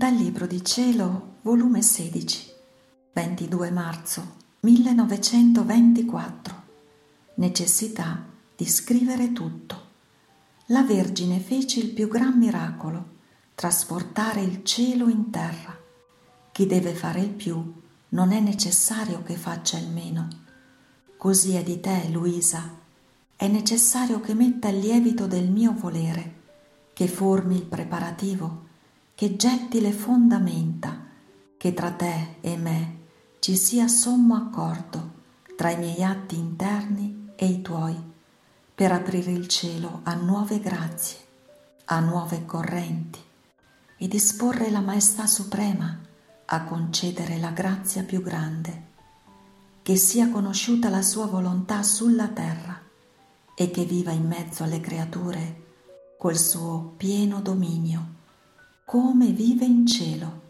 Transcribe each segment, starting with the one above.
Dal Libro di Cielo, volume 16, 22 marzo 1924. Necessità di scrivere tutto. La Vergine fece il più gran miracolo, trasportare il cielo in terra. Chi deve fare il più non è necessario che faccia il meno. Così è di te, Luisa. È necessario che metta il lievito del mio volere, che formi il preparativo che getti le fondamenta, che tra te e me ci sia sommo accordo tra i miei atti interni e i tuoi, per aprire il cielo a nuove grazie, a nuove correnti e disporre la Maestà Suprema a concedere la grazia più grande, che sia conosciuta la sua volontà sulla terra e che viva in mezzo alle creature col suo pieno dominio come vive in cielo.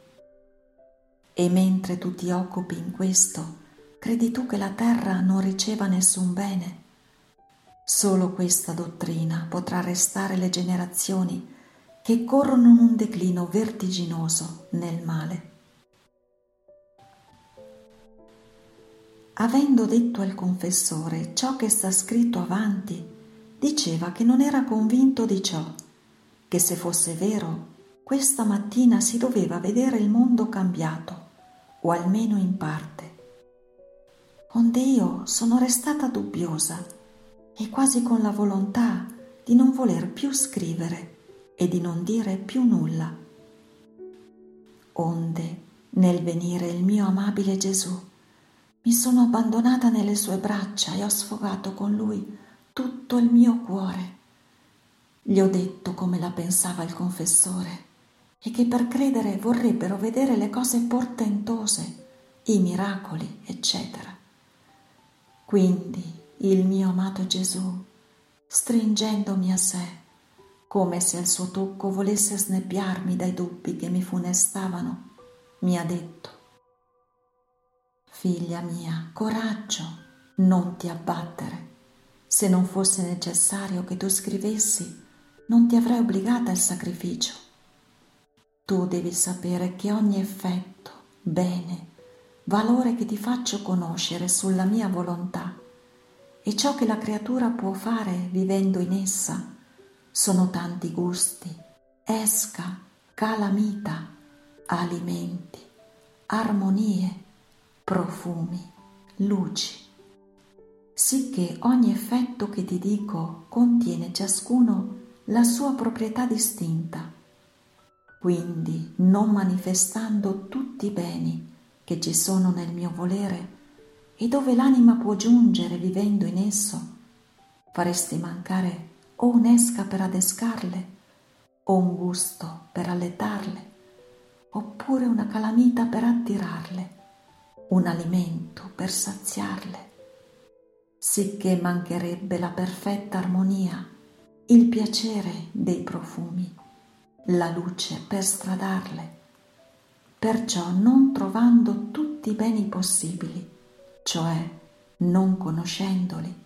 E mentre tu ti occupi in questo, credi tu che la terra non riceva nessun bene? Solo questa dottrina potrà restare le generazioni che corrono in un declino vertiginoso nel male. Avendo detto al confessore ciò che sta scritto avanti, diceva che non era convinto di ciò, che se fosse vero questa mattina si doveva vedere il mondo cambiato, o almeno in parte. Onde io sono restata dubbiosa e quasi con la volontà di non voler più scrivere e di non dire più nulla. Onde, nel venire il mio amabile Gesù, mi sono abbandonata nelle sue braccia e ho sfogato con lui tutto il mio cuore. Gli ho detto come la pensava il confessore e che per credere vorrebbero vedere le cose portentose, i miracoli, eccetera. Quindi il mio amato Gesù, stringendomi a sé, come se al suo tocco volesse snebbiarmi dai dubbi che mi funestavano, mi ha detto, Figlia mia, coraggio, non ti abbattere. Se non fosse necessario che tu scrivessi, non ti avrei obbligata al sacrificio tu devi sapere che ogni effetto, bene, valore che ti faccio conoscere sulla mia volontà e ciò che la creatura può fare vivendo in essa sono tanti gusti, esca, calamita, alimenti, armonie, profumi, luci. Sicché ogni effetto che ti dico contiene ciascuno la sua proprietà distinta quindi, non manifestando tutti i beni che ci sono nel mio volere e dove l'anima può giungere vivendo in esso, faresti mancare o un'esca per adescarle, o un gusto per alletarle, oppure una calamita per attirarle, un alimento per saziarle, sicché mancherebbe la perfetta armonia, il piacere dei profumi la luce per stradarle. Perciò non trovando tutti i beni possibili, cioè non conoscendoli,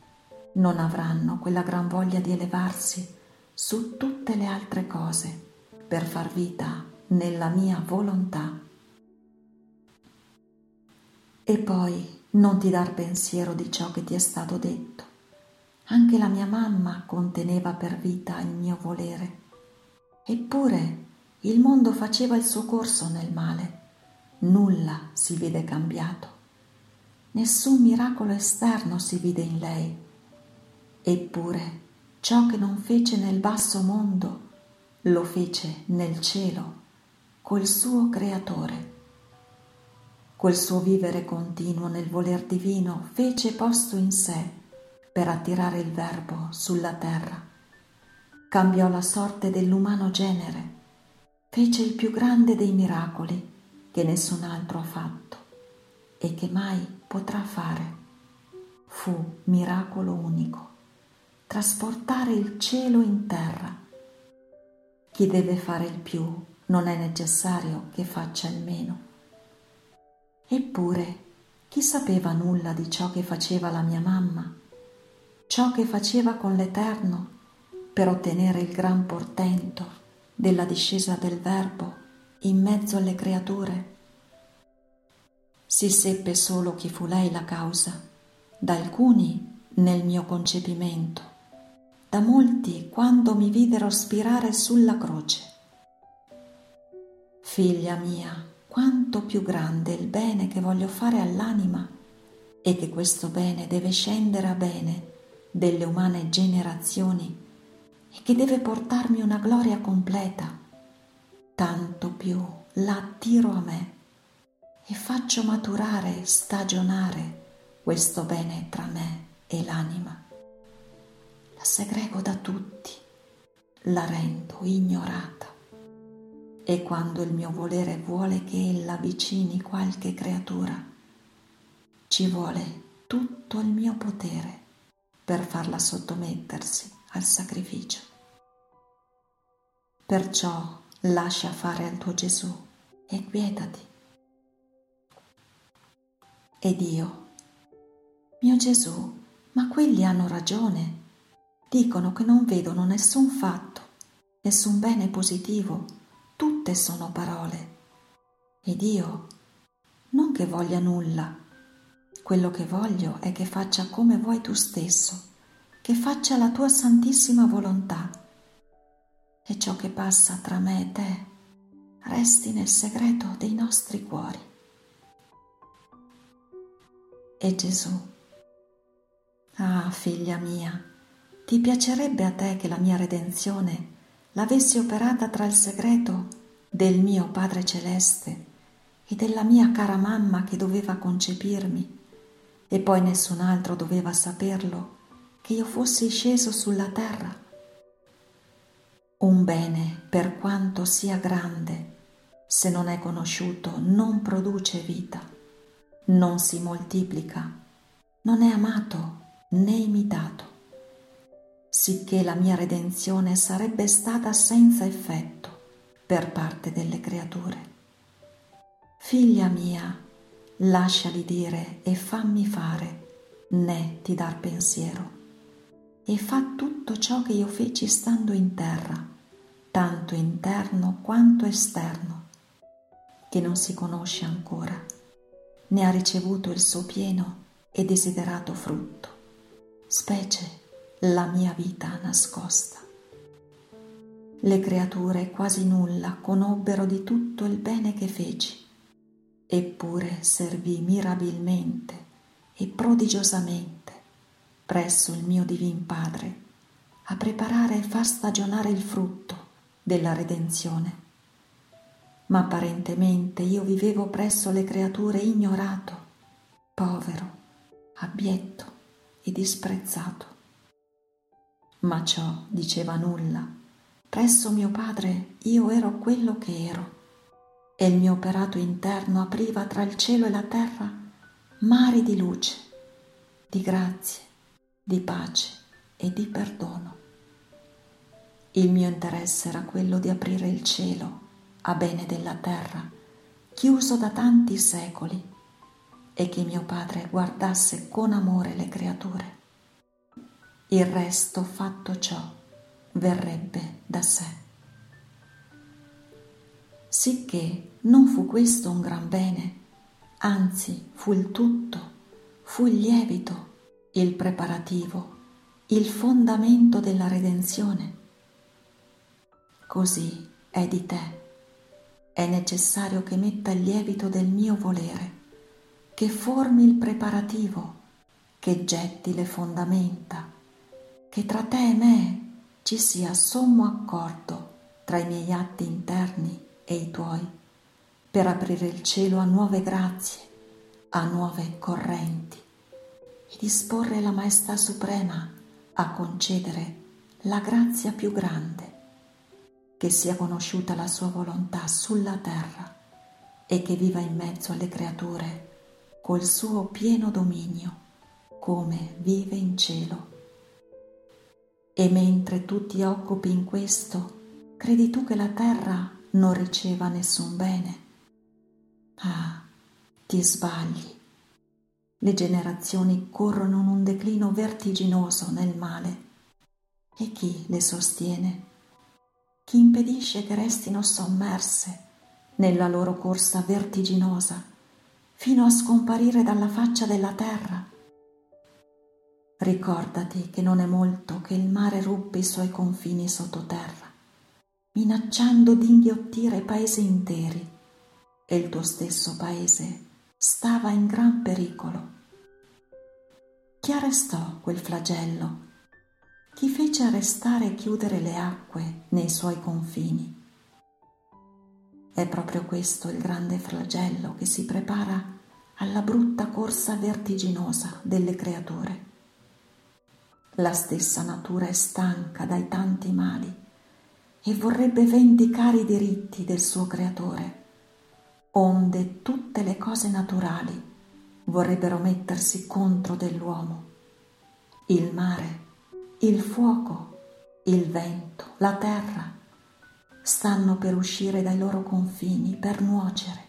non avranno quella gran voglia di elevarsi su tutte le altre cose per far vita nella mia volontà. E poi non ti dar pensiero di ciò che ti è stato detto. Anche la mia mamma conteneva per vita il mio volere Eppure il mondo faceva il suo corso nel male, nulla si vede cambiato, nessun miracolo esterno si vide in lei. Eppure ciò che non fece nel basso mondo lo fece nel cielo col suo creatore. Quel suo vivere continuo nel voler divino fece posto in sé per attirare il Verbo sulla terra cambiò la sorte dell'umano genere, fece il più grande dei miracoli che nessun altro ha fatto e che mai potrà fare. Fu miracolo unico, trasportare il cielo in terra. Chi deve fare il più non è necessario che faccia il meno. Eppure, chi sapeva nulla di ciò che faceva la mia mamma, ciò che faceva con l'Eterno per ottenere il gran portento della discesa del Verbo in mezzo alle creature? Si seppe solo chi fu lei la causa, da alcuni nel mio concepimento, da molti quando mi videro spirare sulla croce. Figlia mia, quanto più grande il bene che voglio fare all'anima e che questo bene deve scendere a bene delle umane generazioni e che deve portarmi una gloria completa, tanto più la attiro a me e faccio maturare, stagionare questo bene tra me e l'anima. La segrego da tutti, la rendo ignorata e quando il mio volere vuole che ella vicini qualche creatura, ci vuole tutto il mio potere per farla sottomettersi al sacrificio. Perciò lascia fare al tuo Gesù e quietati. Ed io, mio Gesù, ma quelli hanno ragione. Dicono che non vedono nessun fatto, nessun bene positivo, tutte sono parole. Ed io, non che voglia nulla, quello che voglio è che faccia come vuoi tu stesso che faccia la tua santissima volontà e ciò che passa tra me e te resti nel segreto dei nostri cuori. E Gesù, ah figlia mia, ti piacerebbe a te che la mia redenzione l'avessi operata tra il segreto del mio Padre Celeste e della mia cara mamma che doveva concepirmi e poi nessun altro doveva saperlo che io fossi sceso sulla terra. Un bene, per quanto sia grande, se non è conosciuto, non produce vita, non si moltiplica, non è amato né imitato, sicché la mia redenzione sarebbe stata senza effetto per parte delle creature. Figlia mia, lasciali dire e fammi fare, né ti dar pensiero e fa tutto ciò che io feci stando in terra, tanto interno quanto esterno, che non si conosce ancora, né ha ricevuto il suo pieno e desiderato frutto, specie la mia vita nascosta. Le creature quasi nulla conobbero di tutto il bene che feci, eppure servì mirabilmente e prodigiosamente presso il mio Divin Padre a preparare e far stagionare il frutto della redenzione. Ma apparentemente io vivevo presso le creature ignorato, povero, abietto e disprezzato. Ma ciò diceva nulla. Presso mio Padre io ero quello che ero e il mio operato interno apriva tra il cielo e la terra mari di luce, di grazie di pace e di perdono. Il mio interesse era quello di aprire il cielo a bene della terra, chiuso da tanti secoli, e che mio Padre guardasse con amore le creature. Il resto fatto ciò verrebbe da sé. Sicché non fu questo un gran bene, anzi fu il tutto, fu il lievito il preparativo, il fondamento della redenzione. Così è di te. È necessario che metta il lievito del mio volere, che formi il preparativo, che getti le fondamenta, che tra te e me ci sia sommo accordo tra i miei atti interni e i tuoi, per aprire il cielo a nuove grazie, a nuove correnti e disporre la Maestà Suprema a concedere la grazia più grande, che sia conosciuta la sua volontà sulla terra e che viva in mezzo alle creature col suo pieno dominio, come vive in cielo. E mentre tu ti occupi in questo, credi tu che la terra non riceva nessun bene? Ah, ti sbagli le generazioni corrono in un declino vertiginoso nel male. E chi le sostiene? Chi impedisce che restino sommerse nella loro corsa vertiginosa fino a scomparire dalla faccia della terra. Ricordati che non è molto che il mare ruppe i suoi confini sottoterra, minacciando di inghiottire paesi interi, e il tuo stesso paese stava in gran pericolo. Chi arrestò quel flagello? Chi fece arrestare e chiudere le acque nei suoi confini? È proprio questo il grande flagello che si prepara alla brutta corsa vertiginosa delle creature. La stessa natura è stanca dai tanti mali e vorrebbe vendicare i diritti del suo creatore, onde tutte le cose naturali vorrebbero mettersi contro dell'uomo. Il mare, il fuoco, il vento, la terra stanno per uscire dai loro confini per nuocere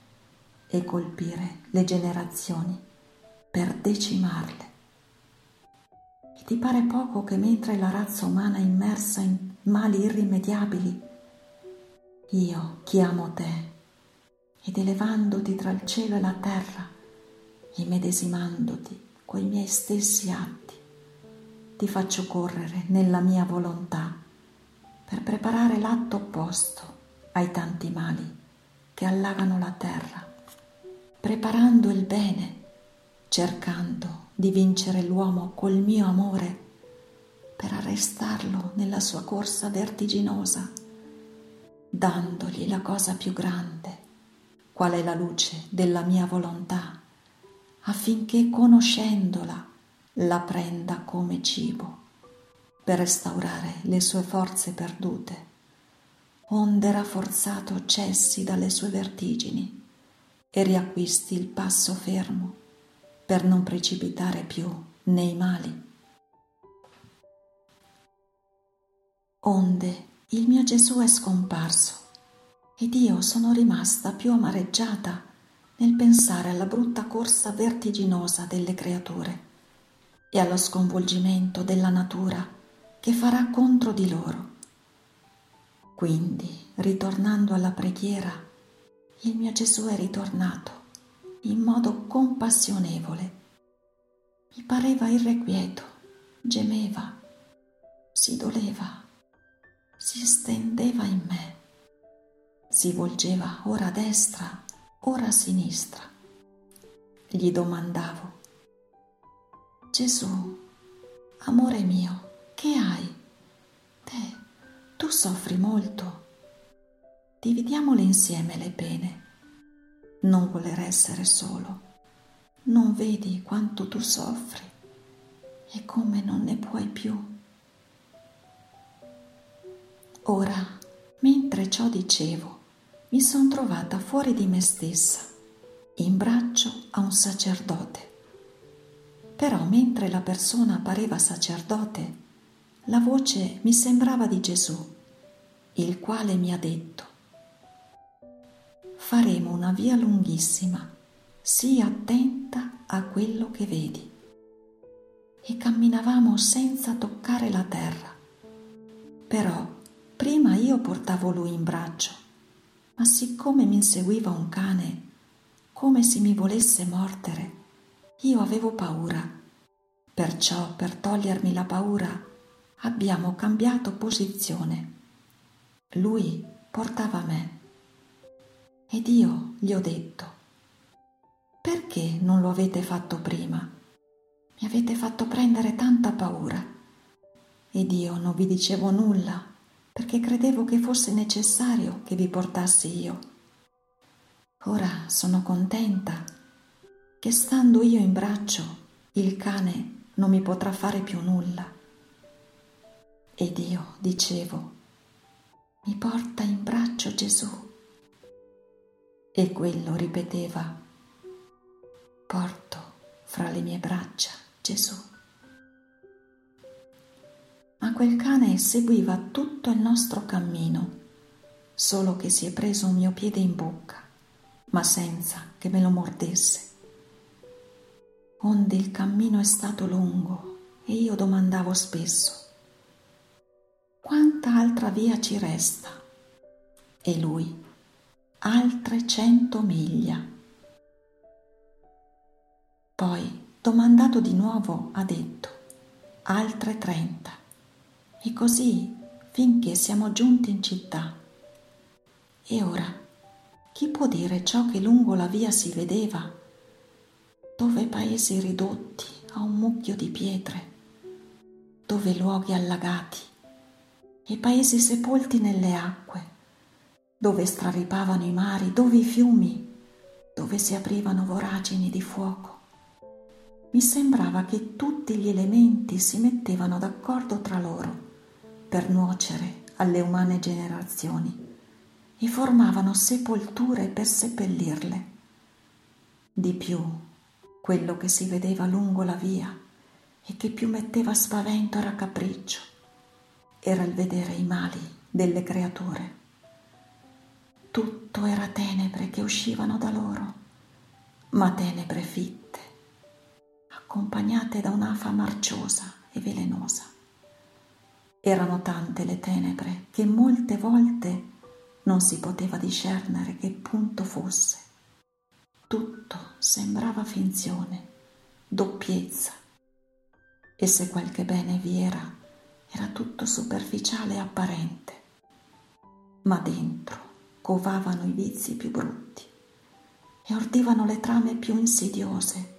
e colpire le generazioni, per decimarle. E ti pare poco che mentre la razza umana è immersa in mali irrimediabili, io chiamo te ed elevandoti tra il cielo e la terra e medesimandoti coi miei stessi atti, ti faccio correre nella mia volontà per preparare l'atto opposto ai tanti mali che allagano la terra, preparando il bene, cercando di vincere l'uomo col mio amore per arrestarlo nella sua corsa vertiginosa, dandogli la cosa più grande, qual è la luce della mia volontà, affinché conoscendola la prenda come cibo per restaurare le sue forze perdute, onde rafforzato cessi dalle sue vertigini e riacquisti il passo fermo per non precipitare più nei mali. Onde il mio Gesù è scomparso ed io sono rimasta più amareggiata nel pensare alla brutta corsa vertiginosa delle creature e allo sconvolgimento della natura che farà contro di loro. Quindi, ritornando alla preghiera, il mio Gesù è ritornato in modo compassionevole. Mi pareva irrequieto, gemeva, si doleva, si stendeva in me, si volgeva ora a destra, ora a sinistra. Gli domandavo, Gesù, amore mio, che hai? Te, tu soffri molto. Dividiamole insieme le pene. Non voler essere solo. Non vedi quanto tu soffri e come non ne puoi più. Ora, mentre ciò dicevo, mi son trovata fuori di me stessa, in braccio a un sacerdote. Però mentre la persona pareva sacerdote, la voce mi sembrava di Gesù, il quale mi ha detto, faremo una via lunghissima, sii attenta a quello che vedi. E camminavamo senza toccare la terra. Però prima io portavo lui in braccio, ma siccome mi inseguiva un cane, come se mi volesse mordere, io avevo paura. Perciò, per togliermi la paura, abbiamo cambiato posizione. Lui portava me ed io gli ho detto, perché non lo avete fatto prima? Mi avete fatto prendere tanta paura ed io non vi dicevo nulla perché credevo che fosse necessario che vi portassi io. Ora sono contenta che stando io in braccio il cane non mi potrà fare più nulla ed io dicevo, mi porta in braccio Gesù. E quello ripeteva, porto fra le mie braccia Gesù. Quel cane seguiva tutto il nostro cammino, solo che si è preso un mio piede in bocca, ma senza che me lo mordesse. Onde il cammino è stato lungo e io domandavo spesso, quanta altra via ci resta? E lui, altre cento miglia. Poi, domandato di nuovo, ha detto altre trenta. E così finché siamo giunti in città. E ora, chi può dire ciò che lungo la via si vedeva, dove paesi ridotti a un mucchio di pietre, dove luoghi allagati e paesi sepolti nelle acque, dove straripavano i mari, dove i fiumi, dove si aprivano voragini di fuoco. Mi sembrava che tutti gli elementi si mettevano d'accordo tra loro per nuocere alle umane generazioni e formavano sepolture per seppellirle. Di più, quello che si vedeva lungo la via e che più metteva spavento era capriccio, era il vedere i mali delle creature. Tutto era tenebre che uscivano da loro, ma tenebre fitte, accompagnate da un'afa marciosa e velenosa. Erano tante le tenebre che molte volte non si poteva discernere che punto fosse. Tutto sembrava finzione, doppiezza, e se qualche bene vi era, era tutto superficiale e apparente, ma dentro covavano i vizi più brutti e ordivano le trame più insidiose.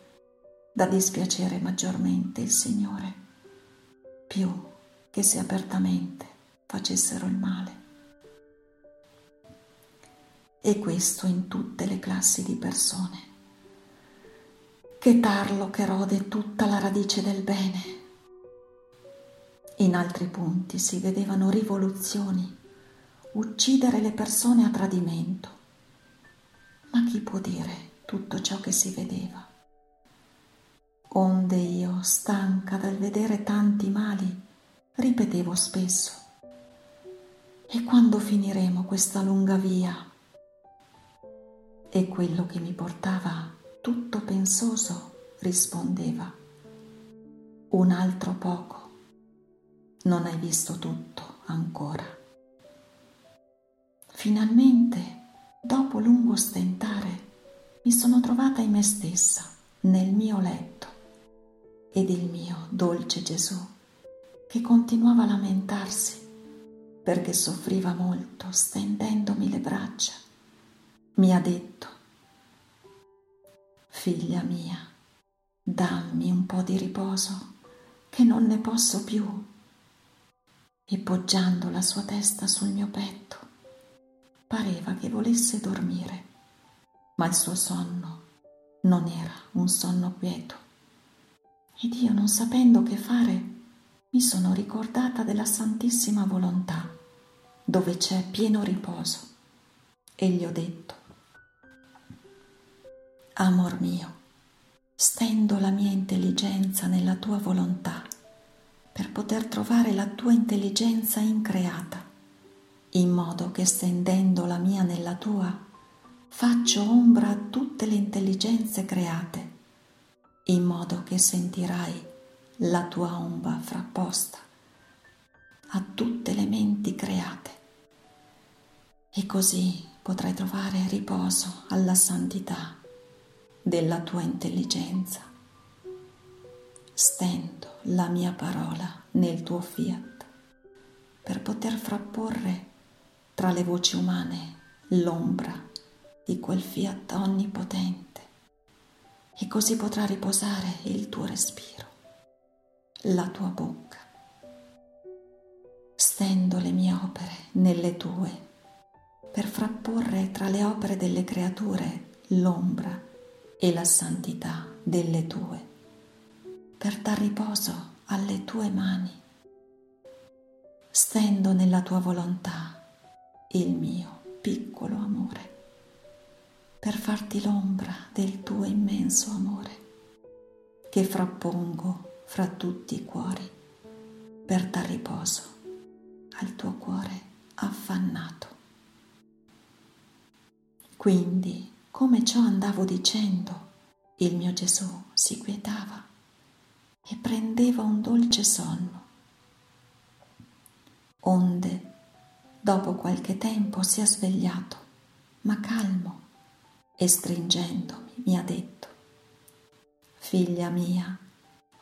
Da dispiacere maggiormente il Signore, più che se apertamente facessero il male. E questo in tutte le classi di persone. Che tarlo che rode tutta la radice del bene. In altri punti si vedevano rivoluzioni, uccidere le persone a tradimento. Ma chi può dire tutto ciò che si vedeva? Onde io, stanca dal vedere tanti mali, ripetevo spesso, e quando finiremo questa lunga via? E quello che mi portava tutto pensoso rispondeva, un altro poco, non hai visto tutto ancora. Finalmente, dopo lungo stentare, mi sono trovata in me stessa, nel mio letto, ed il mio dolce Gesù, che continuava a lamentarsi perché soffriva molto stendendomi le braccia mi ha detto, figlia mia, dammi un po' di riposo, che non ne posso più. E poggiando la sua testa sul mio petto, pareva che volesse dormire, ma il suo sonno non era un sonno quieto. Ed io, non sapendo che fare, mi sono ricordata della Santissima Volontà, dove c'è pieno riposo, e gli ho detto, Amor mio, stendo la mia intelligenza nella tua volontà per poter trovare la tua intelligenza increata, in modo che stendendo la mia nella tua faccio ombra a tutte le intelligenze create, in modo che sentirai la tua ombra frapposta a tutte le menti create. E così potrai trovare riposo alla santità della tua intelligenza. Stendo la mia parola nel tuo fiat per poter frapporre tra le voci umane l'ombra di quel fiat onnipotente e così potrà riposare il tuo respiro, la tua bocca. Stendo le mie opere nelle tue per frapporre tra le opere delle creature l'ombra e la santità delle tue, per dar riposo alle tue mani. Stendo nella tua volontà il mio piccolo amore, per farti l'ombra del tuo immenso amore, che frappongo fra tutti i cuori, per dar riposo al tuo cuore affannato. Quindi, come ciò andavo dicendo, il mio Gesù si quietava e prendeva un dolce sonno. Onde, dopo qualche tempo, si è svegliato, ma calmo, e stringendomi mi ha detto, Figlia mia,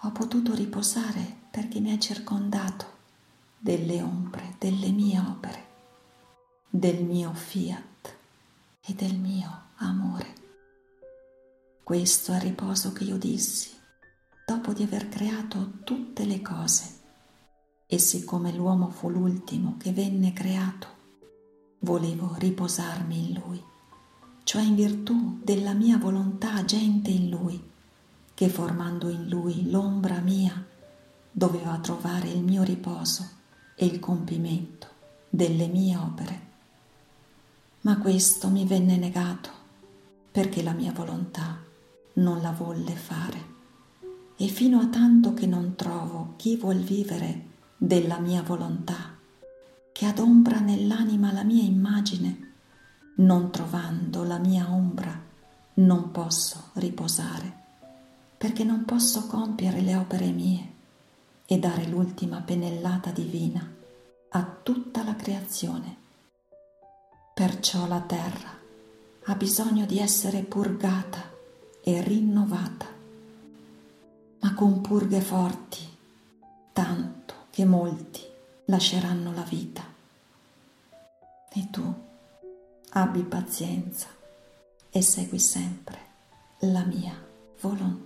ho potuto riposare perché mi hai circondato delle ombre, delle mie opere, del mio fiat e del mio amore. Questo è il riposo che io dissi dopo di aver creato tutte le cose. E siccome l'uomo fu l'ultimo che venne creato, volevo riposarmi in lui, cioè in virtù della mia volontà agente in lui, che formando in lui l'ombra mia doveva trovare il mio riposo e il compimento delle mie opere. Ma questo mi venne negato perché la mia volontà non la volle fare. E fino a tanto che non trovo chi vuol vivere della mia volontà, che adombra nell'anima la mia immagine, non trovando la mia ombra, non posso riposare, perché non posso compiere le opere mie e dare l'ultima pennellata divina a tutta la creazione. Perciò la terra ha bisogno di essere purgata e rinnovata, ma con purghe forti, tanto che molti lasceranno la vita. E tu abbi pazienza e segui sempre la mia volontà.